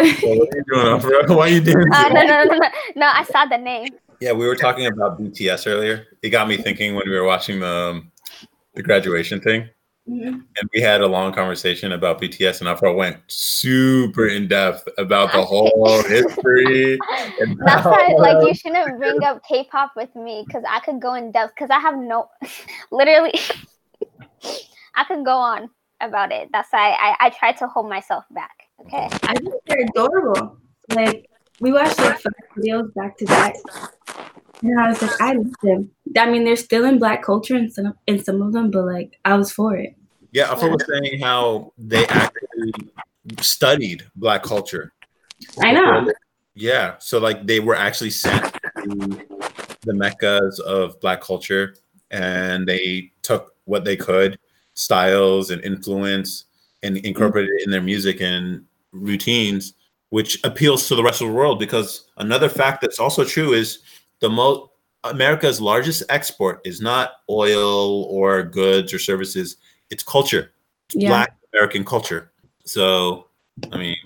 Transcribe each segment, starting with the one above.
What are you doing, Afra? Why are you dancing? Uh, no, no, no, no, no. I saw the name. Yeah, we were talking about BTS earlier. It got me thinking when we were watching the um, the graduation thing, mhm. and we had a long conversation about BTS, and Afra went super in depth about the whole history. And That's how- why, like, you shouldn't bring up K-pop with me because I could go in depth because I have no, literally, I could go on about it. That's why I, I try to hold myself back. Okay. I think they're adorable. Like we watched like five videos back to back, and I was like, I love them. I mean, they're still in black culture in some in some of them, but like I was for it. Yeah, Afra was saying how they actually studied black culture. I know. Yeah, so like they were actually sent to the meccas of black culture, and they took what they could, styles and influence, and incorporated it in their music and routines, which appeals to the rest of the world. Because another fact that's also true is the most America's largest export is not oil or goods or services; it's culture. It's Yeah. Black American culture. So, I mean,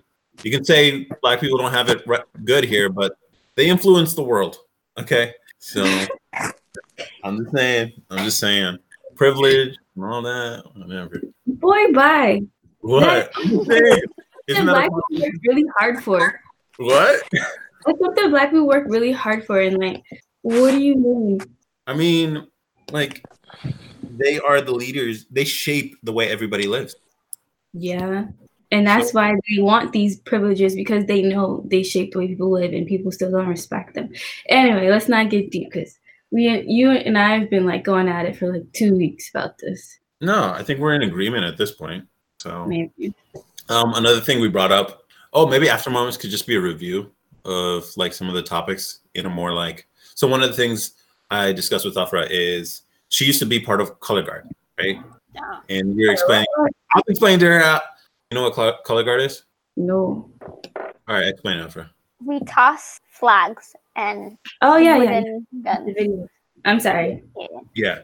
you can say black people don't have it re- good here, but they influence the world. Okay, so I'm just saying. I'm just saying. Privilege and all that. Whatever. Boy, bye. What? I'm just saying. Isn't that black people work really hard for. what? That's what the black people work really hard for. And like, what do you mean? I mean, like they are the leaders. They shape the way everybody lives. Yeah. And that's why they want these privileges because they know they shape the way people live and people still don't respect them. Anyway, let's not get deep because we you and I have been like going at it for like two weeks about this. No, I think we're in agreement at this point. So, Maybe. Um, another thing we brought up. Oh, maybe after moments could just be a review of like some of the topics in a more like. So one of the things I discussed with Afra is she used to be part of Color Guard, right? Yeah. And you're explaining. I'll explain to her. How, you know what color, color Guard is? No. All right, explain Afra. We toss flags and Oh yeah, yeah. guns. I'm sorry. Yeah.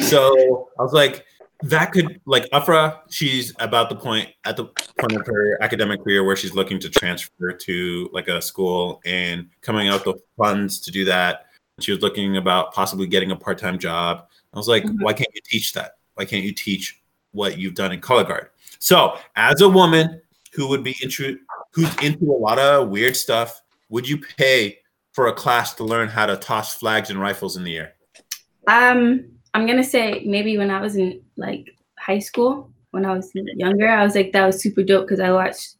So I was like, that could like Afra, she's about the point at the point of her academic career where she's looking to transfer to like a school and coming out with the funds to do that. She was looking about possibly getting a part-time job. I was like, Mhm. why can't you teach that? Why can't you teach what you've done in color guard? So as a woman who would be into who's into a lot of weird stuff, would you pay for a class to learn how to toss flags and rifles in the air? Um, I'm gonna say maybe when I was in like high school, when I was younger, I was like that was super dope because I watched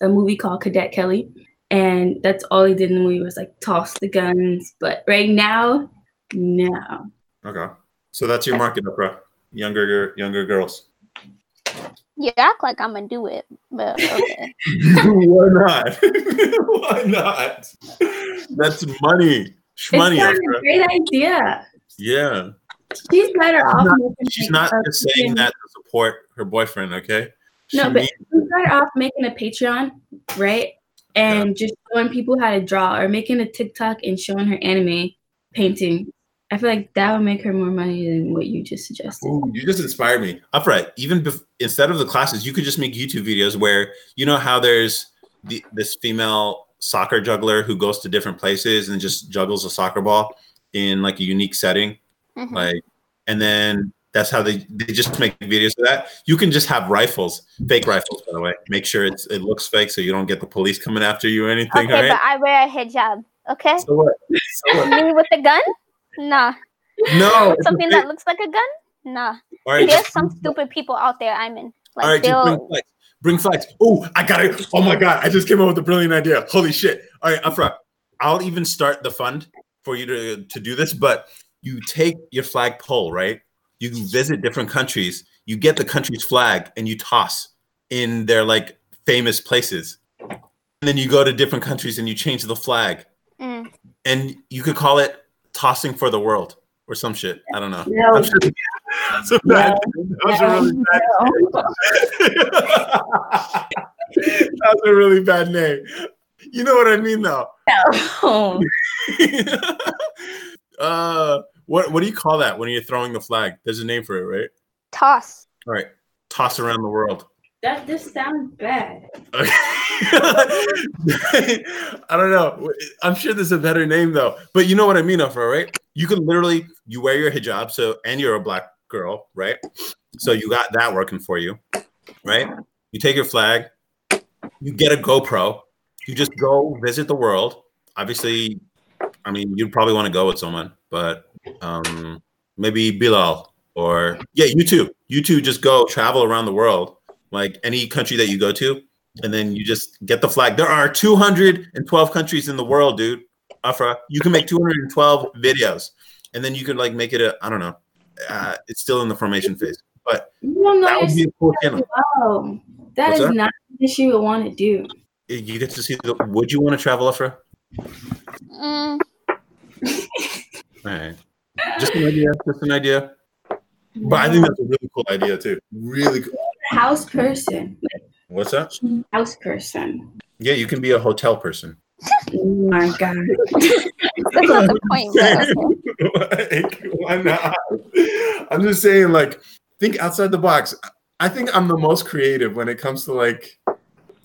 a movie called Cadet Kelly, and that's all he did in the movie was like toss the guns. But right now, no. Okay. So that's your market, bro. Younger, younger girls. You act like I'm gonna do it, but okay. Why not? Why not? That's money. Money. it's not a great idea. Yeah. She's better off. not- making, She's not just saying that to support her boyfriend, okay? No, but means- she's better off making a Patreon, right? And just showing people how to draw, or making a TikTok and showing her anime painting. I feel like that would make her more money than what you just suggested. Ooh, you just inspired me. Upright. Even bef- instead of the classes, you could just make YouTube videos where you know how there's the, this female soccer juggler who goes to different places and just juggles a soccer ball in like a unique setting. Mhm. like and then that's how they they just make videos of that you can just have rifles fake rifles by the way make sure it's it looks fake so you don't get the police coming after you or anything Okay, right but I wear a hijab. Okay, so what so what me with a gun? Nah. no Something that looks like a gun? Nah. all right There's some stupid people out there. I'm in. Like all right just bring flags bring flags oh i got it oh my god i just came up with a brilliant idea holy shit all right Afra, i'll even start the fund for you to to do this but you take your flag pole right? You visit different countries you get the country's flag and you toss in their like famous places. And then you go to different countries and you change the flag. Mm. and you could call it tossing for the world or some shit. I don't know. No. I'm sure- that's a bad that was a really bad that was a really bad name. You know what i mean though? No. uh what what do you call that when you're throwing the flag there's a name for it right Toss. all right toss around the world That just sounds bad. Okay. I don't know. I'm sure there's a better name though. But you know what I mean, Afra, right? You can literally you wear your hijab, so and you're a black girl, right? So you got that working for you, right? You take your flag, you get a GoPro, you just go visit the world. Obviously, I mean, you'd probably want to go with someone, but um, maybe Bilal or yeah, you too. You two just go travel around the world, like any country that you go to, and then you just get the flag. There are 212 countries in the world, dude. Afra, you can make 212 videos, and then you can like make it a I don't know. Uh, it's still in the formation phase, but You don't know that would be a cool your channel. well. That What's is that? not what you would want to do. You get to see the. Would you want to travel, Afra? Mm, All right, just an idea. Just an idea. But I think that's a really cool idea too. Really cool. house person. What's that? house person. Yeah, you can be a hotel person. Oh my god. that's not the point. Like, why not? I'm just saying, like, think outside the box. I think I'm the most creative when it comes to like.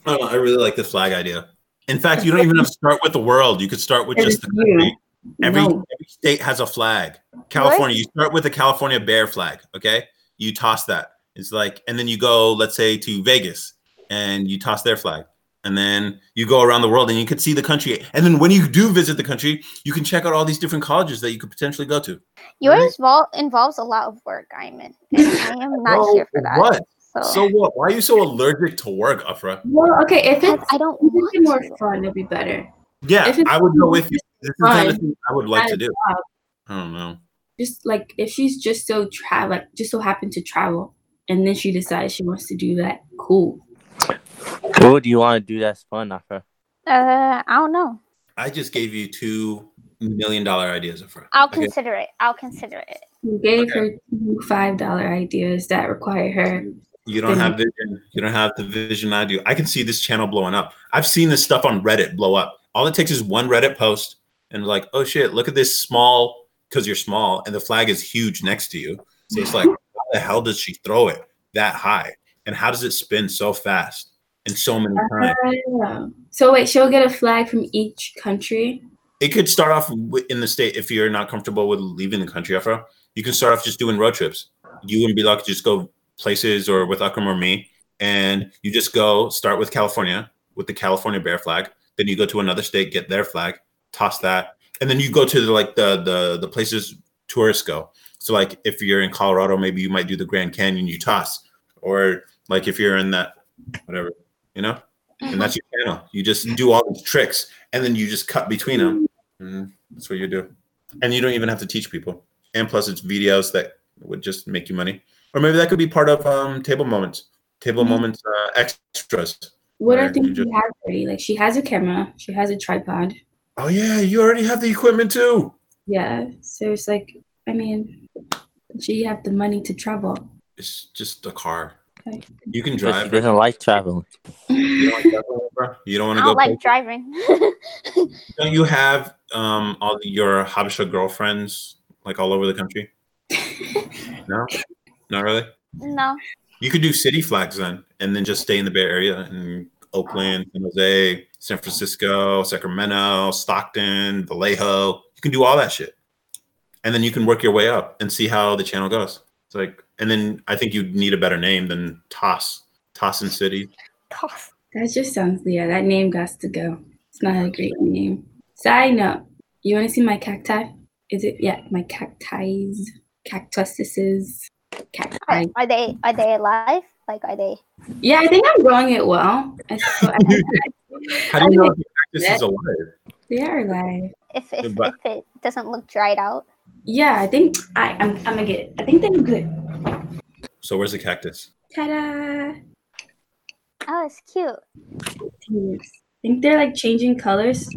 Oh, I really like this flag idea. In fact, you don't even have to start with the world. You could start with just the country. Every, No. every state has a flag. California, you start with the California bear flag. Okay, you toss that. It's like, and then you go, let's say, to Vegas, and you toss their flag, and then you go around the world, and you can see the country. And then when you do visit the country, you can check out all these different colleges that you could potentially go to. Yours vol- involves a lot of work, Iman. And I am not Well, here for that. What? So, So what? Why are you so allergic to work, Afra? Well, okay, if it's I don't if want it's more to. fun, it'd be better. Yeah, I would go with you. This is the kind of thing I would like to do. job, I don't know. Just like if she's just so travel, like just so happened to travel, and then she decides she wants to do that, cool. What do you want to do that's fun, Afra? Uh, I don't know. I just gave you two million dollar ideas, Afra. I'll Okay? consider it. I'll consider it. You gave Okay. her two five dollar ideas that require her. You don't have vision. You don't have the vision I do. I can see this channel blowing up. I've seen this stuff on Reddit blow up. All it takes is one Reddit post and like, oh shit, look at this small because you're small and the flag is huge next to you. So it's like, how the hell does she throw it that high? And how does it spin so fast and so many uh, times? So wait, she'll get a flag from each country. It could start off in the state if you're not comfortable with leaving the country, Afra. You can start off just doing road trips. You and Bilal could just go places or with Akram or me, and you just go start with California with the California bear flag. Then you go to another state, get their flag, toss that, and then you go to the, like the the the places tourists go. So like if you're in Colorado, maybe you might do the Grand Canyon, you toss, or like if you're in that whatever, you know, and that's your channel. You just do all these tricks, and then you just cut between them. Mm, that's what you do. And you don't even have to teach people. And plus, it's videos that would just make you money. Or maybe that could be part of um, table moments, table Mhm. moments uh, extras. What are things you she just- has already? Like she has a camera, she has a tripod. Oh yeah, you already have the equipment too. Yeah. So it's like, I mean, she have the money to travel. It's just a car. Okay. You can But she drive. doesn't like traveling. You don't, like traveling, bro? You don't want to don't go. like driving. Don't you have um, all your Habesha girlfriends like all over the country? No, not really. no. You could do city flags then, and then just stay in the Bay Area in Oakland, San Jose, San Francisco, Sacramento, Stockton, Vallejo. You can do all that shit, and then you can work your way up and see how the channel goes. It's like, and then I think you need a better name than Toss, Tossin City. Toss. That just sounds yeah. That name got to go. It's not a great name. Side note: You want to see my cacti? Is it yeah? My cacti, cactuses, Are, cacti. are they are they alive? Like are they? Yeah, I think I'm growing it well. I, so I, How do you know if the cactus is alive? they are alive. If if, But- if it doesn't look dried out, Yeah, I think I I'm, I'm gonna get it. I think they're good. So where's the cactus? Ta-da! oh, it's cute. I think they're like changing colors.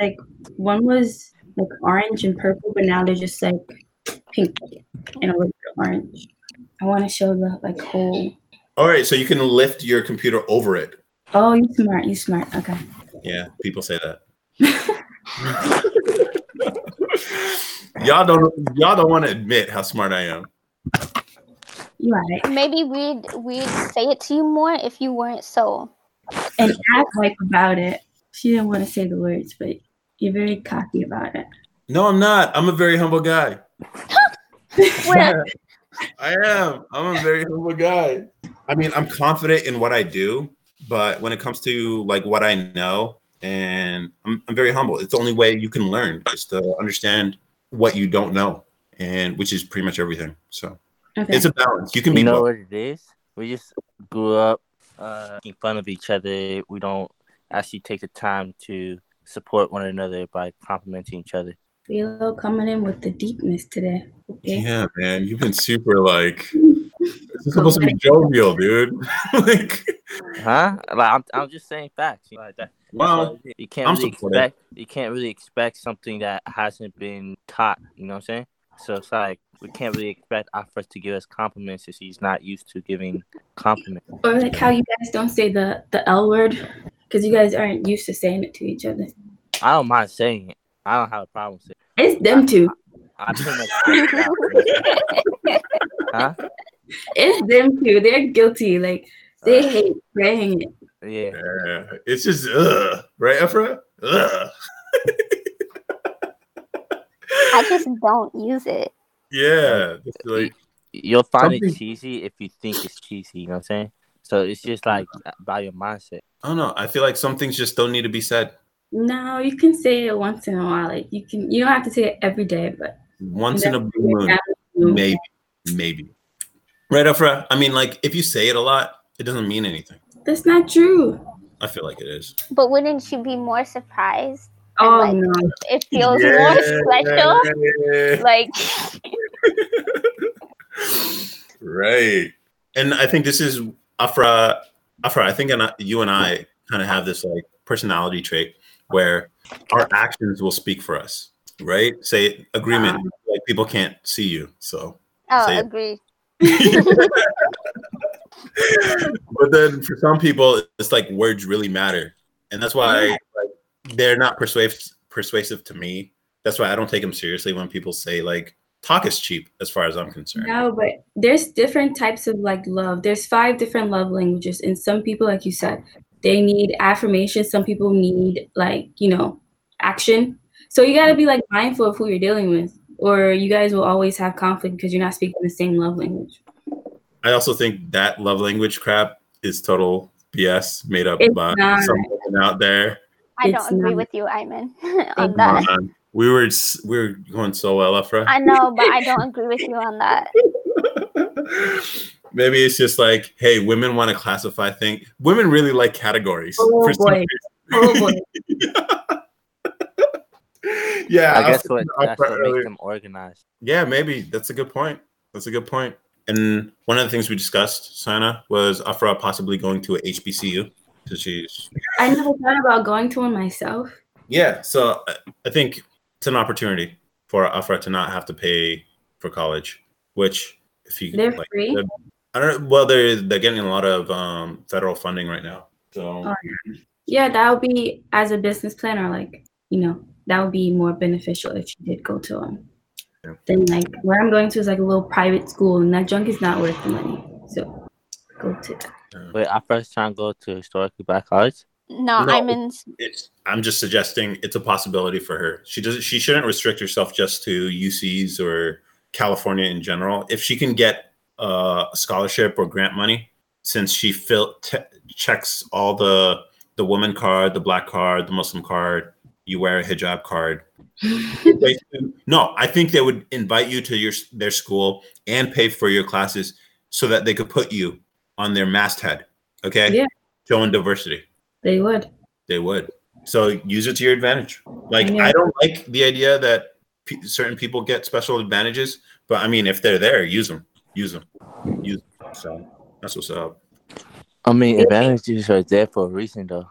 Like one was like orange and purple, but now they're just like pink and a little bit orange. I want to show the like whole. All right, so you can lift your computer over it. Oh, you smart. You smart. Okay. Yeah, people say that. y'all don't y'all don't want to admit how smart I am. Right. maybe we'd we'd say it to you more if you weren't so. And act like about it. She didn't want to say the words, but you're very cocky about it. No, I'm not. I'm a very humble guy. Well, I am. I'm a very humble guy. I mean, I'm confident in what I do, but when it comes to like what I know, and I'm, I'm very humble. It's the only way you can learn is to understand what you don't know, and which is pretty much everything. So Okay. it's a balance. You can be You know both. what it is? We just grew up uh, making fun of each other. We don't actually take the time to support one another by complimenting each other. Philo coming in with the deepness today. Okay. Yeah, man, you've been super like. This is supposed to be jovial, dude. like, Huh? Like I'm, I'm just saying facts. You know, like that. That's wow. what it is. you can't I'm really supportive. expect you can't really expect something that hasn't been taught. You know what I'm saying? So it's like we can't really expect Afra to give us compliments if she's not used to giving compliments. Or like how you guys don't say the the L word because you guys aren't used to saying it to each other. I don't mind saying it. I don't have a problem saying. It. It's them two. I pretty much expect huh? It's them too. They're guilty. Like they uh, hate saying it. Yeah. Yeah, it's just ugh, right, Afra? Ugh. I just don't use it. Yeah, like You'll find Something- it cheesy if you think it's cheesy. You know what I'm saying? So it's just like uh, about your mindset. I don't know. I feel like some things just don't need to be said. No, you can say it once in a while. Like you can. You don't have to say it every day, but Once in a blue moon, moon. maybe, maybe. Right, Afra? I mean, like if you say it a lot, it doesn't mean anything. That's not true. I feel like it is. But wouldn't you be more surprised? Oh like- no. It feels more special. Yeah. Like right. And I think this is Afra. Afra, I think you and I kind of have this like personality trait where our actions will speak for us, right? Say agreement, like people can't see you, so. oh, agree. it. But then for some people, it's like words really matter, and that's why like they're not persuasive persuasive to me. That's why I don't take them seriously when people say like talk is cheap, as far as I'm concerned. No, but there's different types of like love. There's five different love languages, and some people, like you said, they need affirmation. Some people need like you know action. So you got to be like mindful of who you're dealing with, or you guys will always have conflict because you're not speaking the same love language. I also think that love language crap is total BS made up It's by not. someone out there. I It's don't agree not- with you, Iman, Come on Come that. on. We were we were going so well, Afra. I know, but I don't agree with you on that. Maybe it's just like, hey, women want to classify things. Women really like categories. Oh, for some boy. Oh boy. reason. yeah, I was guess what thinking that's what makes them organized. Yeah, maybe that's a good point. That's a good point. And one of the things we discussed, Sana, was Afra possibly going to a HBCU. So she's I never thought about going to one myself. yeah. So I- I think it's an opportunity for Afra to not have to pay for college, which if you They're like, free. I don't. Well, they're they're getting a lot of um, federal funding right now. So Oh. Yeah, that would be as a business planner, like, you know, that would be more beneficial if you did go to them. Yeah. Then like where I'm going to is like a little private school and that junk is not worth the money. So go to that. Wait, I first trying to go to historically black college. No, No. Iman's it's. I'm just suggesting it's a possibility for her. She doesn't. She shouldn't restrict herself just to UCs or California in general. If she can get uh, a scholarship or grant money, since she fill, t- checks all the the woman card, the black card, the Muslim card, you wear a hijab card. No, I think they would invite you to your their school and pay for your classes so that they could put you on their masthead. Okay, Yeah. showing diversity. They would. They would. So use it to your advantage. Like Yeah. I don't like the idea that pe certain people get special advantages, but I mean, if they're there, use them. Use them. Use. Them. So that's what's up. I mean, advantages are there for a reason, though.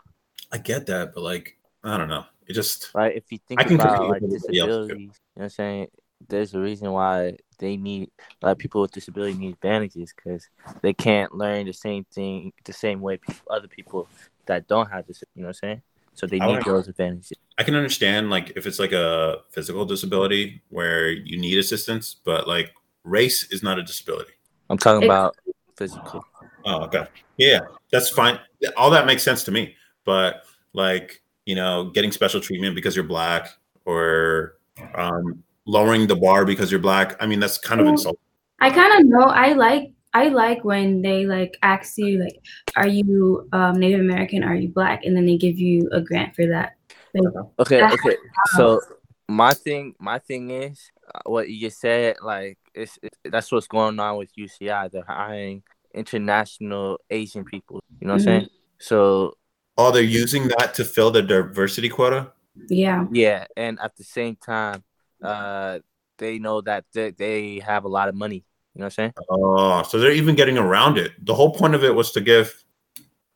I get that, but like, I don't know. It just Right? If you think I can about like with everybody else, too. disabilities, you know what I'm saying? There's a reason why they need like people with disability need advantages because they can't learn the same thing the same way people, other people that don't have this. You know what I'm saying? So they need would- those advantages. I can understand like if it's like a physical disability where you need assistance, but like race is not a disability. I'm talking It- about physical. Oh, okay. Yeah, that's fine. All that makes sense to me. But like, you know, getting special treatment because you're black or um, lowering the bar because you're black. I mean, that's kind of insulting. I kind of know. I like. I like when they like ask you like, "Are you um, Native American? Are you black?" And then they give you a grant for that. Like, Okay, That's okay. So my thing, my thing is uh, what you just said. Like, it's, it, that's what's going on with UCI. They're hiring international Asian people. You know what I'm saying? So Oh, they're using that to fill the diversity quota. yeah, yeah, and at the same time, uh, they know that they, they have a lot of money. You know what I'm saying? Oh, so they're even getting around it. The whole point of it was to give.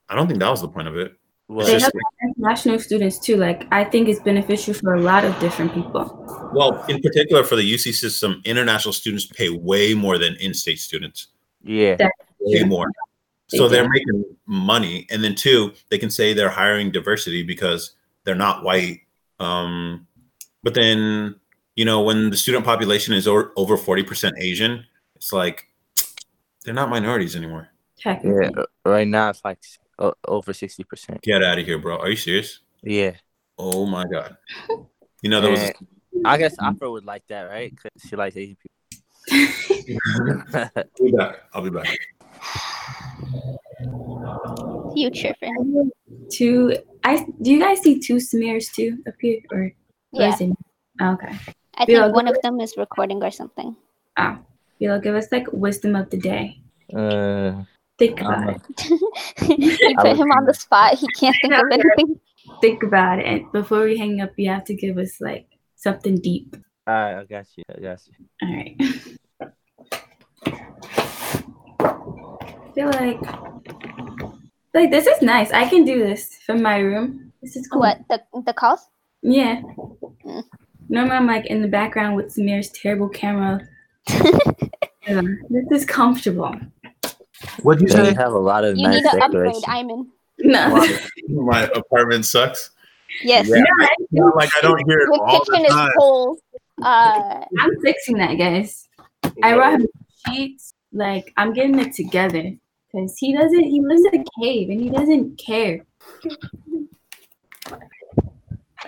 I don't think that was the point of it. Well, they just- have international students too. Like, I think it's beneficial for a lot of different people. Well, in particular for the UC system, international students pay way more than in-state students. yeah, That- Way Yeah. more. They So do. they're making money, and then two, they can say they're hiring diversity because they're not white. Um, but then, you know, when the student population is o- over forty percent Asian, it's like they're not minorities anymore. Yeah. Right now it's like o- over sixty percent. Get out of here, bro. Are you serious? Yeah, Oh my god. You know there was. And I guess Afra would like that, right? Because she likes Asian people. I'll be back. I'll be back. You tripping? two. I do you guys see two Samirs too up here or? or Yeah, is oh, okay. I Yeah, think one of them is recording or something. Oh, you'll give us like wisdom of the day. uh, Think about it. you put him on the spot. He can't think of anything. Think about it. And before we hang up, you have to give us like something deep. all right, I got you. I got you. All right. I feel like like this is nice. I can do this from my room. This is cool. What the the calls? Yeah. Mm. Normally I'm like in the background with Samir's terrible camera. Yeah, this is comfortable. What do you. Say? have a lot of You nice need to upgrade, decorations. Iman. No. My apartment sucks. Yes. Yeah. Yeah, like I don't hear it Your all kitchen the is time. cold. Uh, I'm fixing that, guys. I brought sheets. Like I'm getting it together because he doesn't. He lives in a cave and he doesn't care.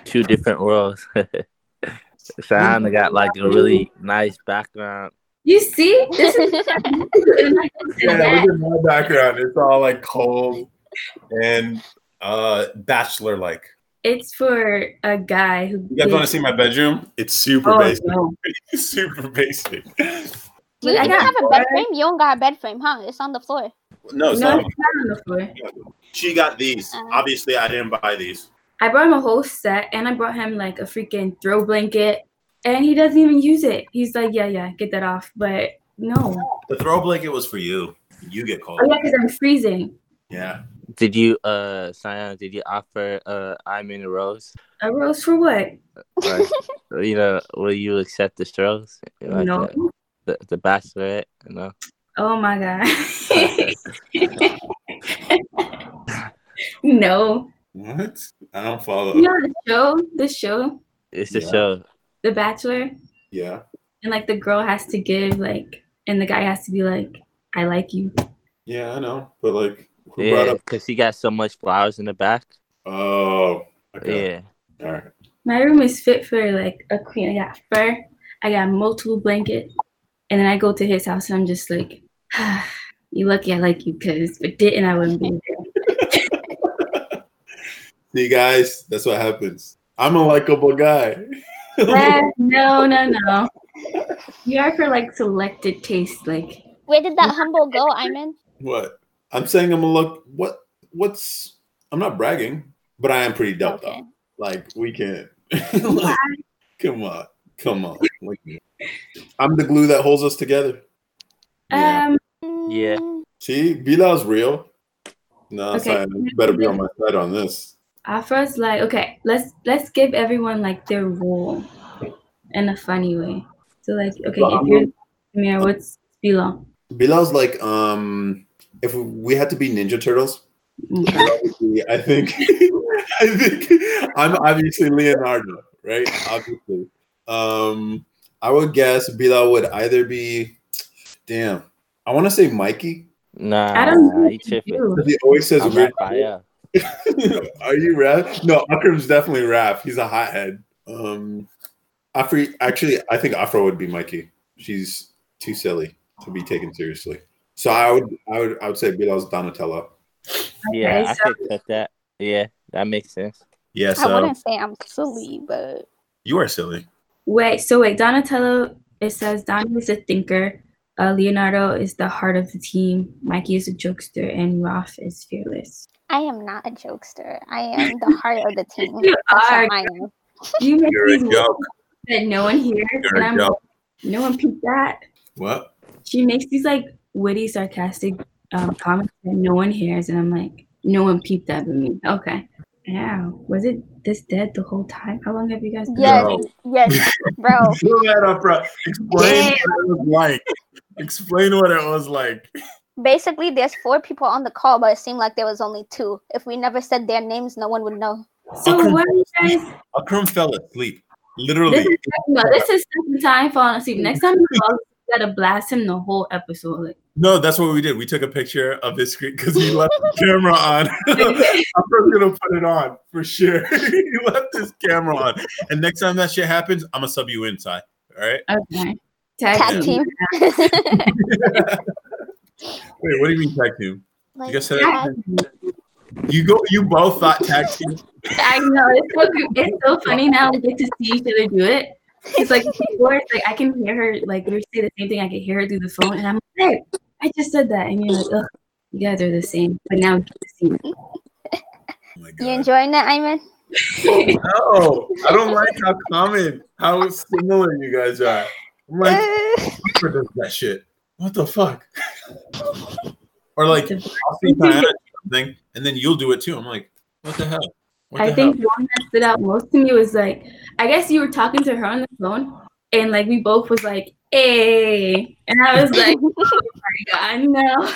Two different worlds. Sana got like a really nice background. You see, this is Yeah, look at my background. It's all like cold and uh bachelor like. it's for a guy who. You guys want to see my bedroom? It's super Oh, basic. no. Super basic. do you I even got have a bored. bed frame? You don't got a bed frame, huh? It's on the floor. No, it's No, not. it's not on the floor. She got these. Uh-huh. Obviously, I didn't buy these. I brought him a whole set and I brought him like a freaking throw blanket and he doesn't even use it. He's like, yeah, yeah, get that off. But no. The throw blanket was for you. You get cold. Oh, yeah, because I'm freezing. Yeah. Did you, uh, Sion, did you offer uh, I'm in a rose? A rose for what? Like, you know, will you accept the rose? Like no. the, the, the bachelorette, you know? Oh my God. no. What? I don't follow. You know the show? The show? It's the Yeah. show. The Bachelor? Yeah. And like the girl has to give like and the guy has to be like, I like you. Yeah, I know. But like, who brought Yeah, up? because he got so much flowers in the back. Oh. Okay. Yeah. All right. My room is fit for like a queen. I got fur, I got multiple blankets, and then I go to his house and I'm just like, you lucky I like you, cause if it didn't, I wouldn't be here. See, guys, that's what happens. I'm a likable guy. Eh, no, no, no. You are for like selected taste, like Where did that humble go, Iman? what? I'm saying I'm a look. What? What's? I'm not bragging, but I am pretty dope Okay. though. Like we can't. like, come on, come on. I'm the glue that holds us together. Yeah. um Yeah. Mm, See, Bilal's real. No, Okay. okay. you better be on my side on this. Afra's like, okay, let's let's give everyone like their role in a funny way. So like, okay, if you're Samir, what's below? Bilal's like, um, if we had to be Ninja Turtles, obviously, I think, I think I'm obviously Leonardo, right? Obviously, um, I would guess Bilal would either be, damn, I want to say Mikey. Nah, I don't know. he He always says I'm weird. Raphael. Are you Raph? No, Akram's definitely Raph. He's a hothead. Um, Afra, actually, I think Afra would be Mikey. She's too silly to be taken seriously. So I would, I would, I would say Bilal's Donatello. Yeah, Okay, I so- could cut that. Yeah, that makes sense. Yeah, I wouldn't say I'm silly, but you are silly. Wait, so wait, Donatello, it says Donnie is a thinker, uh, Leonardo is the heart of the team, Mikey is a jokester, and Raph is fearless. I am not a jokester. I am the heart of the team. You That's are. I am. You make You're a joke. that no one hears, You're and a I'm joke. no one peeped that. What? She makes these like witty, sarcastic um, comments that no one hears, and I'm like, no one peeped that but me. Okay. Yeah. Was it this dead the whole time? How long have you guys been? Yes, No. yes, bro. Fill that up, bro. Explain what it was like. Explain what it was like. Basically, there's four people on the call, but it seemed like there was only two. If we never said their names, no one would know. So Akram, what you guys? Akram fell asleep. Literally. This is no, this is second time falling asleep. Next time you fall, you gotta blast him the whole episode. Like, No, that's what we did. We took a picture of his screen because he left the camera on. I'm gonna put it on for sure. he left his camera on. And next time that shit happens, I'm gonna sub you in, Ty. All right. okay. Tag Tag team. team. Wait, what do you mean tag team? Like, You guys said Tag You go. You both thought tag team. I know it's so, it's so funny now we get to see each other do it. It's like before, like I can hear her like we say the same thing. I can hear her through the phone, and I'm like, hey, I just said that, and you're like, ugh, you guys are the same. But now we get to see. Oh you enjoying that, Iman? No, I don't like how common, how similar you guys are. I'm like, Piper does that shit. What the fuck? or like, I'll see Diana something, and then you'll do it too. I'm like, what the hell? What I the think the one that stood out most to me was like, I guess you were talking to her on the phone, and like we both was like, "Hey," and I was like, "Oh my god, no!"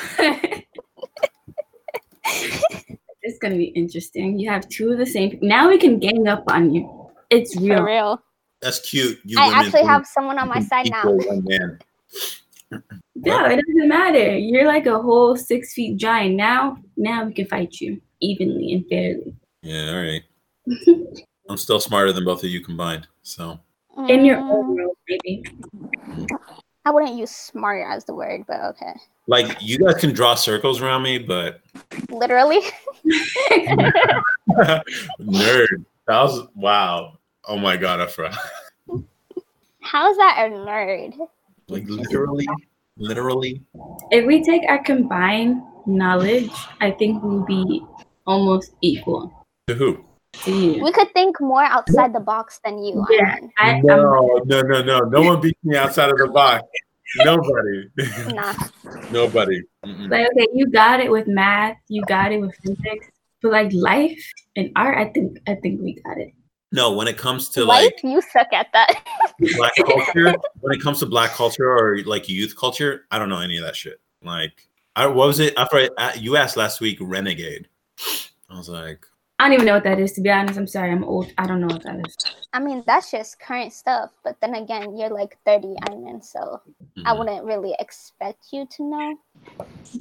it's gonna be interesting. You have two of the same. Now we can gang up on you. It's For real. real. That's cute. You I actually think have someone on my side now. equal one man. No, it doesn't matter. You're like a whole six feet giant. Now, now we can fight you evenly and fairly. Yeah, all right. I'm still smarter than both of you combined. So In your own world, maybe. I wouldn't use smart as the word, but okay. like you guys can draw circles around me, but Literally. nerd. That was wow. Oh my god, Afra. How is that a nerd? Like literally, literally. if we take our combined knowledge, I think we'll be almost equal To who? We could think more outside the box than you. Yeah, I, I'm, No, no, no, no. No one beats me outside of the box. Nobody. Nah. Nobody. Mm-mm. like, okay, you got it with math, you got it with physics, but like life and art, I think, I think we got it. No, when it comes to Life, like you suck at that. black culture, when it comes to black culture or like youth culture, I don't know any of that shit. Like, I what was it? After I, uh, you asked last week, renegade. I was like, I don't even know what that is. To be honest, I'm sorry, I'm old. I don't know what that is. I mean, that's just current stuff. But then again, you're like 30, Iman, so I mhm. wouldn't really expect you to know.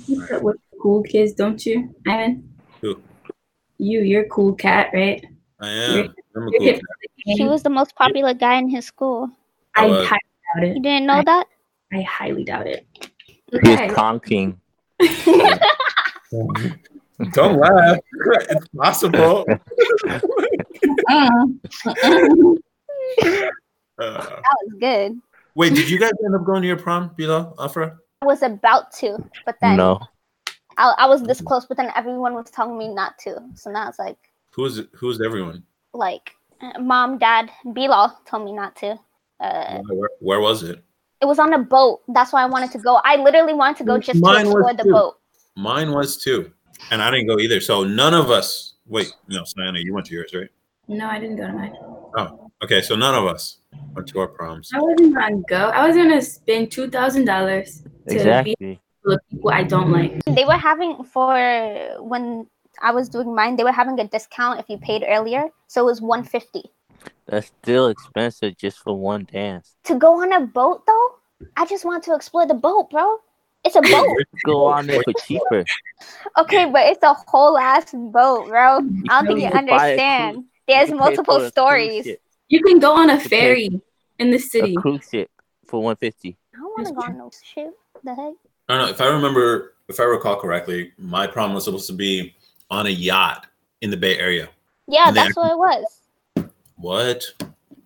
You put with cool kids, don't you, Iman? Who? You, you're a cool cat, right? I am. I'm a cool. hip kid. He was the most popular guy in his school. I Uh, highly doubt it. You didn't know that? I highly doubt it. He's Okay. prom king. Don't laugh. It's possible. Mm. Uh, That was good. wait, did you guys end up going to your prom, Bilal, Afra? I was about to, but then No. I, I was this close, but then everyone was telling me not to. So now it's like, Who's who's everyone? like, uh, mom, dad, Bilal told me not to. Uh, Where, where was it? it was on a boat. That's why I wanted to go. I literally wanted to go just Mine to was explore the too. boat. Mine was too, and I didn't go either. So none of us. Wait, no, Sayana, you went to yours, right? No, I didn't go to mine. Oh, okay, so none of us went to our proms. I wasn't gonna go. I was gonna spend two thousand dollars to be Exactly. with people I don't like. They were having for when I was doing mine. They were having a discount if you paid earlier, so it was one fifty That's still expensive just for one dance. to go on a boat. Though I just want to explore the boat, bro. It's a boat. Go on there for cheaper. Okay, but it's a whole ass boat, bro. I don't think you You can buy a understand. There's You can pay for a multiple stories. You can go on a ferry in the city. A cruise ship for one fifty. I don't want to go on no ship. The heck? I don't know if I remember, if I recall correctly, my prom was supposed to be on a yacht in the Bay Area. Yeah, And then- that's what it was. What?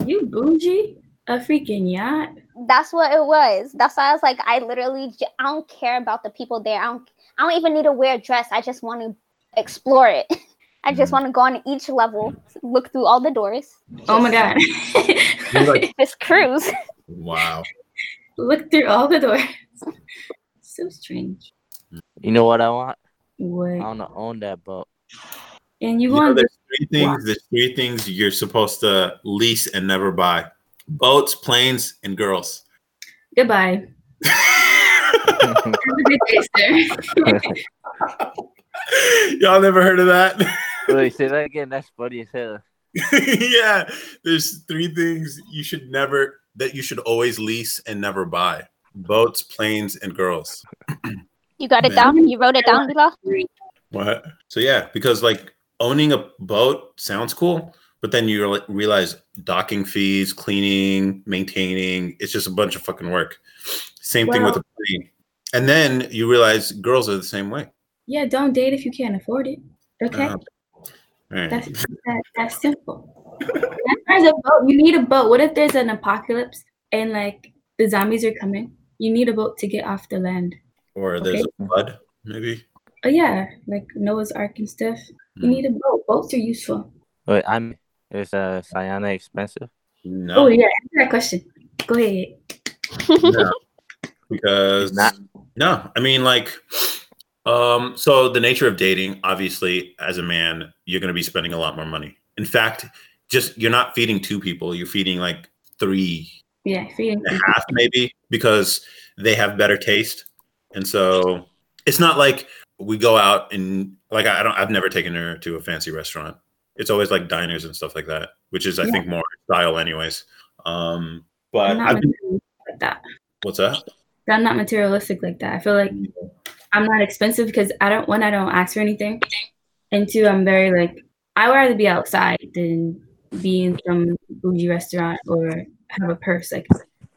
You bougie? A freaking yacht? That's what it was. That's why I was like, I literally, j- I don't care about the people there. I don't, I don't even need to wear a dress. I just want to explore it. I just Mhm. want to go on each level, look through all the doors. Oh my god. You're like, This cruise. wow. Look through all the doors. so strange. You know what I want? What? I want to own that boat. And you You know, want there's three things. There's three things you're supposed to lease and never buy: boats, planes, and girls. goodbye. Have a good day, sir. Y'all never heard of that? Wait, say that again. That's funny as hell. yeah, there's three things you should never that you should always lease and never buy: boats, planes, and girls. You got it Man. down? You wrote it down, Bilal? What? So yeah, because like owning a boat sounds cool, but then you re- realize docking fees, cleaning, maintaining, it's just a bunch of fucking work. Same thing with a plane. And then you realize girls are the same way. Yeah, don't date if you can't afford it. Okay? Uh, right. That's that, that's simple. There's a boat. You need a boat. What if there's an apocalypse and like the zombies are coming? You need a boat to get off the land. or there's a flood, maybe. Oh yeah, like Noah's Ark and stuff. You Hmm. need a boat. Boats are useful. Wait, I'm. Is uh Sayana expensive? No, Oh yeah, answer that question. Go ahead. no. because not. no i mean like um so the nature of dating obviously as a man you're going to be spending a lot more money in fact just you're not feeding two people you're feeding like three Yeah, feeding and a half maybe because they have better taste and so it's not like we go out and like i don't i've never taken her to a fancy restaurant it's always like diners and stuff like that which is i Yeah. think more style anyways um but I'm not I've been, materialistic like that. what's that I'm not materialistic like that. I feel like I'm not expensive because I don't one I don't ask for anything, and two I'm very like I would rather be outside than be in some bougie restaurant or have a purse. Like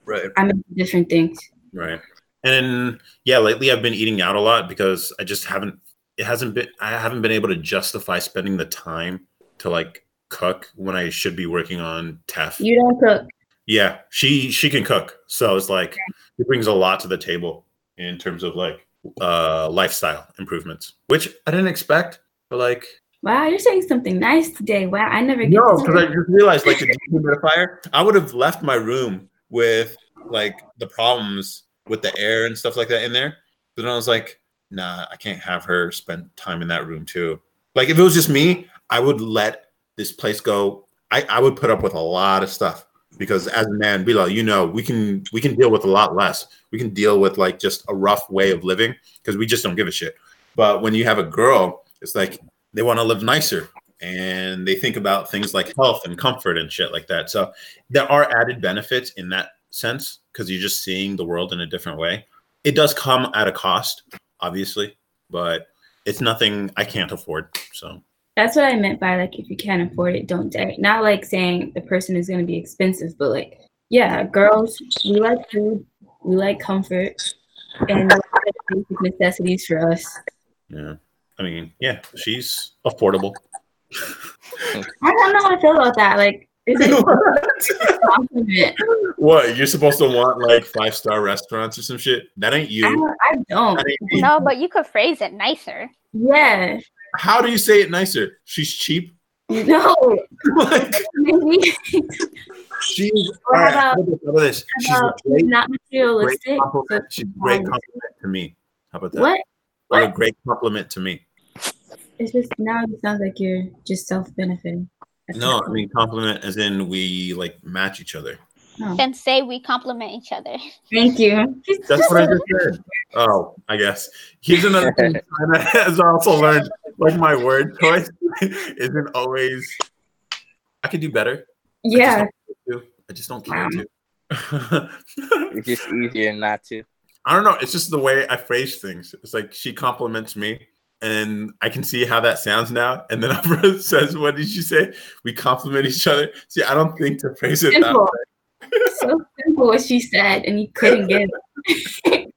right I'm into different things. Right. And yeah, lately I've been eating out a lot because I just haven't it hasn't been I haven't been able to justify spending the time to like cook when I should be working on TEF. You don't cook. Yeah, she she can cook. So it's like it brings a lot to the table in terms of like uh lifestyle improvements, which I didn't expect, but like Wow, you're saying something nice today. Wow, I never get no, because I just realized like the dehumidifier, I would have left my room with like the problems with the air and stuff like that in there. But then I was like, nah, I can't have her spend time in that room too. Like if it was just me, I would let this place go. I, I would put up with a lot of stuff because as a man, Bilal, you know, we can we can deal with a lot less. We can deal with like just a rough way of living because we just don't give a shit. But when you have a girl, it's like they want to live nicer and they think about things like health and comfort and shit like that. So there are added benefits in that sense because you're just seeing the world in a different way. It does come at a cost, obviously, but it's nothing I can't afford. So That's what I meant by like if you can't afford it, don't date. Not like saying the person is gonna be expensive, but like yeah, girls, we like food, we like comfort, and those are the basic necessities for us. yeah, I mean, yeah, she's affordable. I don't know how I feel about that. Like, is it a compliment? what you're supposed to want like five star restaurants or some shit? That ain't I you. don't. I don't. That. No, but you could phrase it nicer. Yeah. How do you say it nicer? She's cheap. No. like Maybe she's all right, how how about this? How about this? She's a about great, not great materialistic. compliment. She's a great compliment to me. How about that? What? What a great compliment to me. It's just now it sounds like you're just self benefiting. No, I mean compliment as in we like match each other. Oh, Then say we compliment each other. thank you. That's what I just said. Oh, I guess. Here's another thing China has also learned. Like my word choice isn't always. I could do better. Yeah. I just don't care to. It's just easier not to. I don't know. It's just the way I phrase things. It's like she compliments me, and I can see how that sounds now. And then Alfred says, "What did she say? We compliment each other." See, I don't think to phrase it that way. so simple what she said, and you couldn't get it.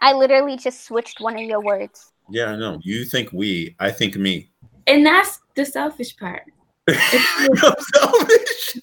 I literally just switched one of your words. Yeah, I know. You think we, I think me. And that's the selfish part. I'm selfish.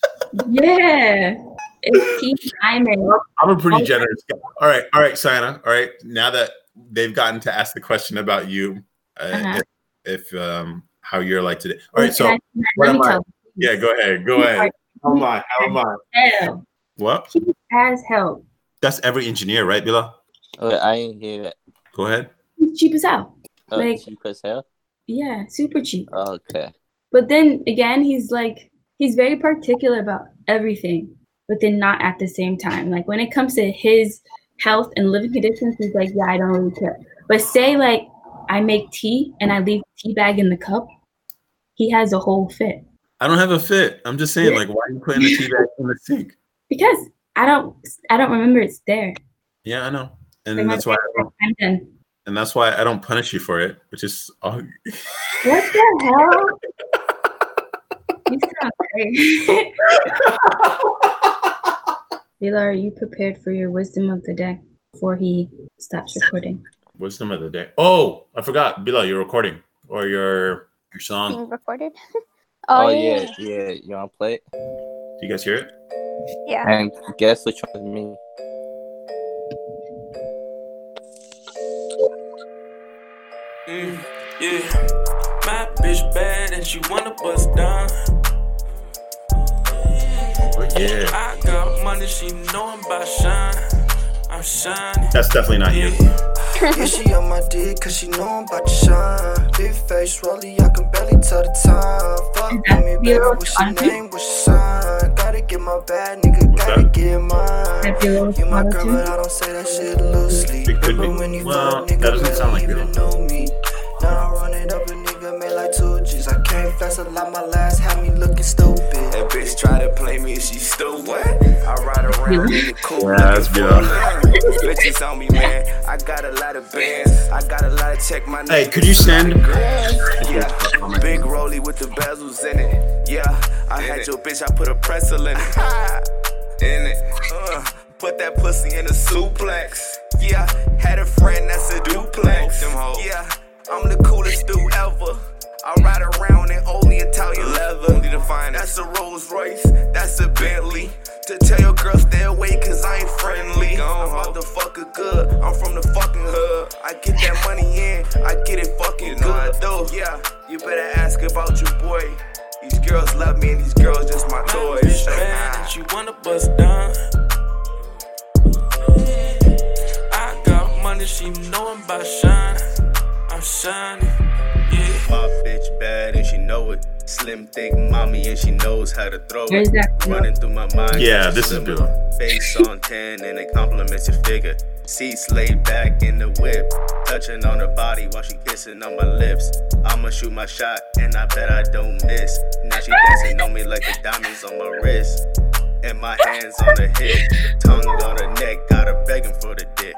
Yeah. It's team timing. I'm a pretty generous guy. All right, all right, Sienna. All right, now that they've gotten to ask the question about you, uh, Uh-huh. if, if um how you're like today. All right, so what let me am I? tell you. yeah, go ahead, go ahead. How am I? How am I? Hell. What? Cheap as hell. That's every engineer, right, Bilal? Oh, I didn't hear that. Go ahead. Cheap as hell. Oh, Like- cheap as hell. Yeah, super cheap. Okay. But then again, he's like he's very particular about everything, but then not at the same time. Like when it comes to his health and living conditions, he's like, yeah, I don't really care. But say like I make tea and I leave the tea bag in the cup, he has a whole fit I don't have a fit. I'm just saying, like, why are you putting the tea bag in the sink? because I don't I don't remember it's there. Yeah, I know, and Like, that's why, I don't, I'm done. And that's why I don't punish you for it, which is all. What the hell? you sound crazy. Bilal, are you prepared for your wisdom of the day before he stops recording? Wisdom of the day. Oh, I forgot, Bilal, you're recording or your your song. Being recorded. Oh, oh, yeah, yeah. yeah. You want to play it? Do you guys hear it? Yeah. And guess which one is me? Mm, yeah, my bitch bad and she wanna bust down. Yeah, I got money, she know I'm about shine. I'm shining. that's definitely not you. Yeah, she on my dick cause she know I'm about to shine. Big face, rolly, I can barely tell the time. Fuck Is that with me, baby, Zero what's your Twenty? name, what's your sign? Gotta get my bad nigga, What's gotta that? get mine. You my girl, but I don't say that shit loosely. It could be. Remember when you Well, fuck nigga, that doesn't sound like don't you. Even know me. Now I run it up a nigga, man, like two G's. I came fast a lot, my last had me looking stupid. That bitch try to play me and she still what? I ride around in the cool. Yeah, that's good. Bitches on me, man. I got a lot of bands. I got a lot of check my Hey, could you a lot send- of grams. Yeah, big rolly with the bezels in it. Yeah, I had your bitch, I put a pretzel in it. in it. Uh, put that pussy in a suplex. Yeah, had a friend that's a duplex. Yeah, I'm the coolest dude ever. I ride around in only Italian leather. Only the fine. That's a Rolls Royce. That's a Bentley. To tell your girl stay away cause I ain't friendly. I'm about to fuck her good. I'm from the fucking hood. I get that money in. I get it fucking good though. Yeah, you better ask about your boy. These girls love me and these girls just my toys. Bitch bad and she wanna bust down. I got money, she know I'm about shine. I'm shining, yeah. My bitch bad and she know it. Slim, thick mommy and she knows how to throw it. that? Running through my mind. Yeah, this is similar. good. Face on 10 and it compliments your figure. Seats laid back in the whip. Touching on her body while she kissing on my lips. I'ma shoot my shot and I bet I don't miss. Now she dancing on me like the diamonds on my wrist. And my hands on her hip. Tongue on her neck. Got her begging for the dick.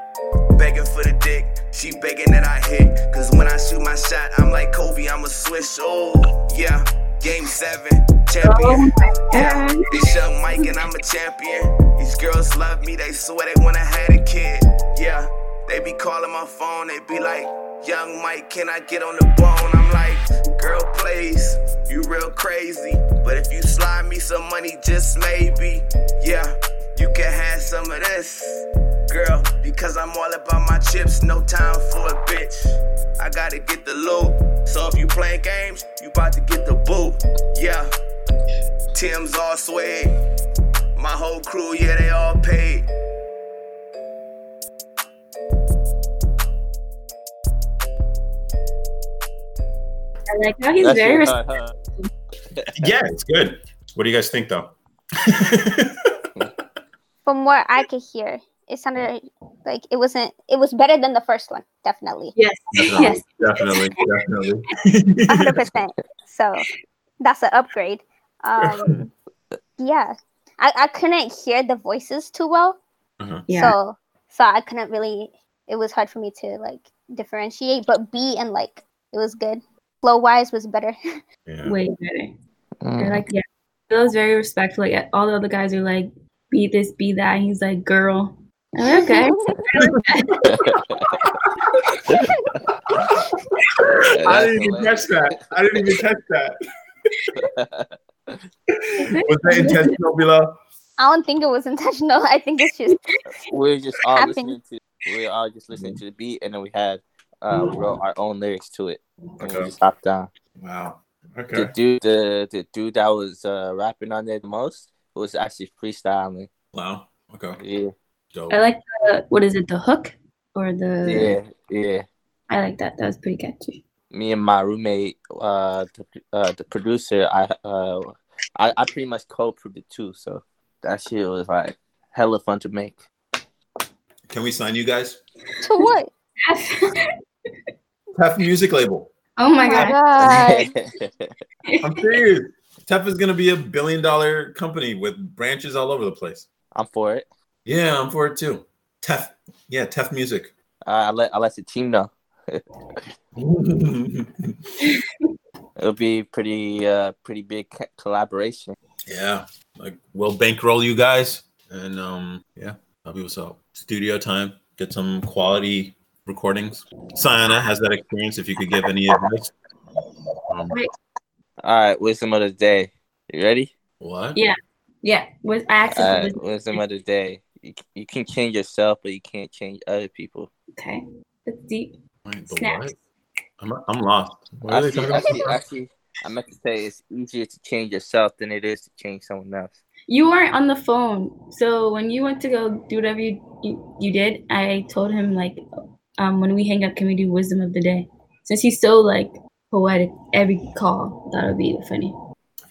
begging for the dick. She begging that I hit. Cause when I shoot my shot, I'm like Kobe, I'm a swish. Oh, yeah. Game seven, Oh champion. my Yeah, it's Young Mike and I'm a champion. These girls love me, they swear they wanna have a kid. Yeah, they be calling my phone, they be like, Young Mike, can I get on the bone? I'm like, girl, please, you real crazy. But if you slide me some money, just maybe, yeah, you can have some of this. Girl, because I'm all about my chips, no time for a bitch. I gotta get the loot. So if you playing games, you about to get the boot. Yeah. Tim's all swag. My whole crew, yeah, they all paid. I like how he's That's very it, res- huh, huh? Yeah, it's good. What do you guys think, though? From what I could hear, it sounded like it wasn't. It was better than the first one, definitely, yes, yes. definitely, definitely. hundred percent. So that's an upgrade. Um, yeah, I, I couldn't hear the voices too well, Yeah. so so I couldn't really. It was hard for me to like differentiate. But B and like it was good. Flow wise was better. Yeah. Way better. Mm. They're like, yeah. Feels very respectful. Like all the other guys are like, be this, be that. And he's like, girl. I'm like, okay. I didn't even catch that. I didn't even catch that. Was that intentional, Bilal? I don't think it was intentional. I think it's just we're just all Happened. listening to we were all just listening to the beat and then we had uh wrote our own lyrics to it and Okay. we just hopped down. Wow. Okay. The Okay. dude the the dude that was uh rapping on there the most was actually freestyling. Wow. Okay. Yeah. Dope. I like the, what is it, the hook? Or the, Yeah, yeah. I like that. That was pretty catchy. Me and my roommate, uh the uh the producer, I uh I, I pretty much co-produced it too, so that shit was like hella fun to make. Can we sign you guys? to what? Tef Music Label. oh my Oh my god. god. I'm serious. Tef is gonna be a billion dollar company with branches all over the place. I'm for it. Yeah, I'm for it too. Tef. Yeah, Tef Music. I, I let I let the team know. It'll be pretty uh pretty big collaboration. yeah. Like we'll bankroll you guys. And um yeah, that'll be what's up. Studio time. Get some quality recordings. Sayana has that experience if you could give any advice. Um, All right, wisdom of the day. You ready? what? Yeah. Yeah. Was I asked All if it right, wisdom of the day. You, you can change yourself, but you can't change other people. okay. That's deep. Wait, the Snaps. what? I'm, I'm lost. What are Actually, talking about? actually, actually, I meant to say it's easier to change yourself than it is to change someone else. You weren't on the phone. So when you went to go do whatever you, you, you did, I told him like um when we hang up, can we do wisdom of the day? Since he's so like poetic every call, that would be funny.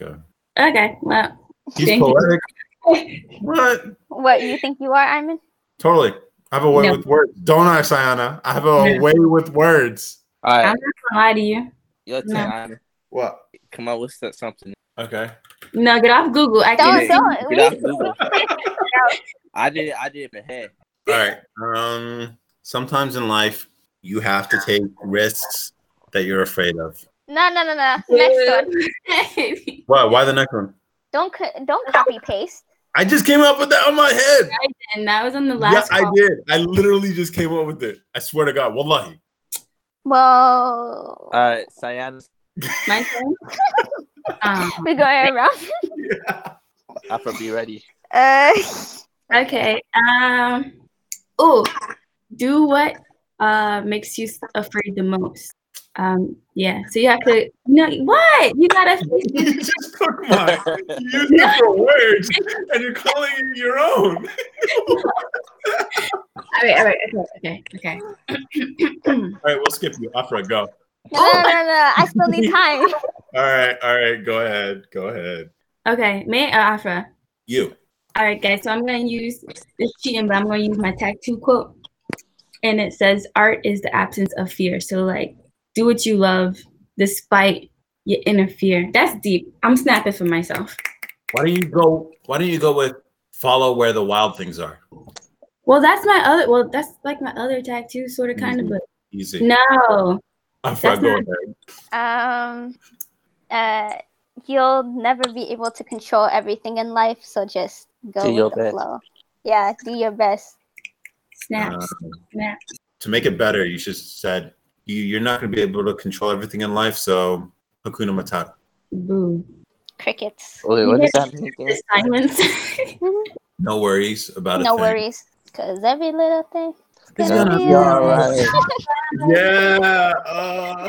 Okay. Okay. Well He's Thank you. poetic. What? What you think you are, Iman? Totally. I have a way No. with words. Don't I, Sayana? I have a No. way with words. All I'm not gonna lie to you. your turn. No. What? Come on, what's that something? Okay. No, get off Google. I Don't can't don't. Get off Google. I did it. I did it in my head. All right. Um. Sometimes in life, you have to take risks that you're afraid of. no no no no. Next one. one. What? Why the next one? Don't don't copy paste. I just came up with that on my head. and that was on the last. Yeah, last I did. I literally just came up with it. I swear to God. Wallahi. Well, All right, Cyan, My turn. um, we're going around. Yeah. Afra, be ready. Uh, okay. Um. Oh, do what uh makes you afraid the most. Um. Yeah. So you have to. No. What? You gotta. You just took my you used different words and you're calling it your own. all right. All right. Okay. Okay. Okay. All right, we'll skip you. Afra, go. no, no, no, no. I still need time. All right, all right, go ahead. Go ahead. okay. May uh, Afra. You. All right, guys. So I'm gonna use this cheating, but I'm gonna use my tattoo quote, and it says, "Art is the absence of fear." So like, do what you love despite your inner fear. That's deep. I'm snapping for myself. Why don't you go why don't you go with follow where the wild things are? Well, that's my other. Well, that's like my other tattoo, sort of, kind of. But Easy. no, Afra, that's go not- ahead. Um, uh, you'll never be able to control everything in life, so just go Do with your the best. flow. Yeah, do your best. snaps, Uh, snaps. to make it better, you just said you, you're not gonna be able to control everything in life, so Hakuna Matata. Boo. Crickets. Wait, what does that mean silence. No worries about it. No worries, cause every little thing. It's gonna gonna be be alright. alright. Yeah. uh.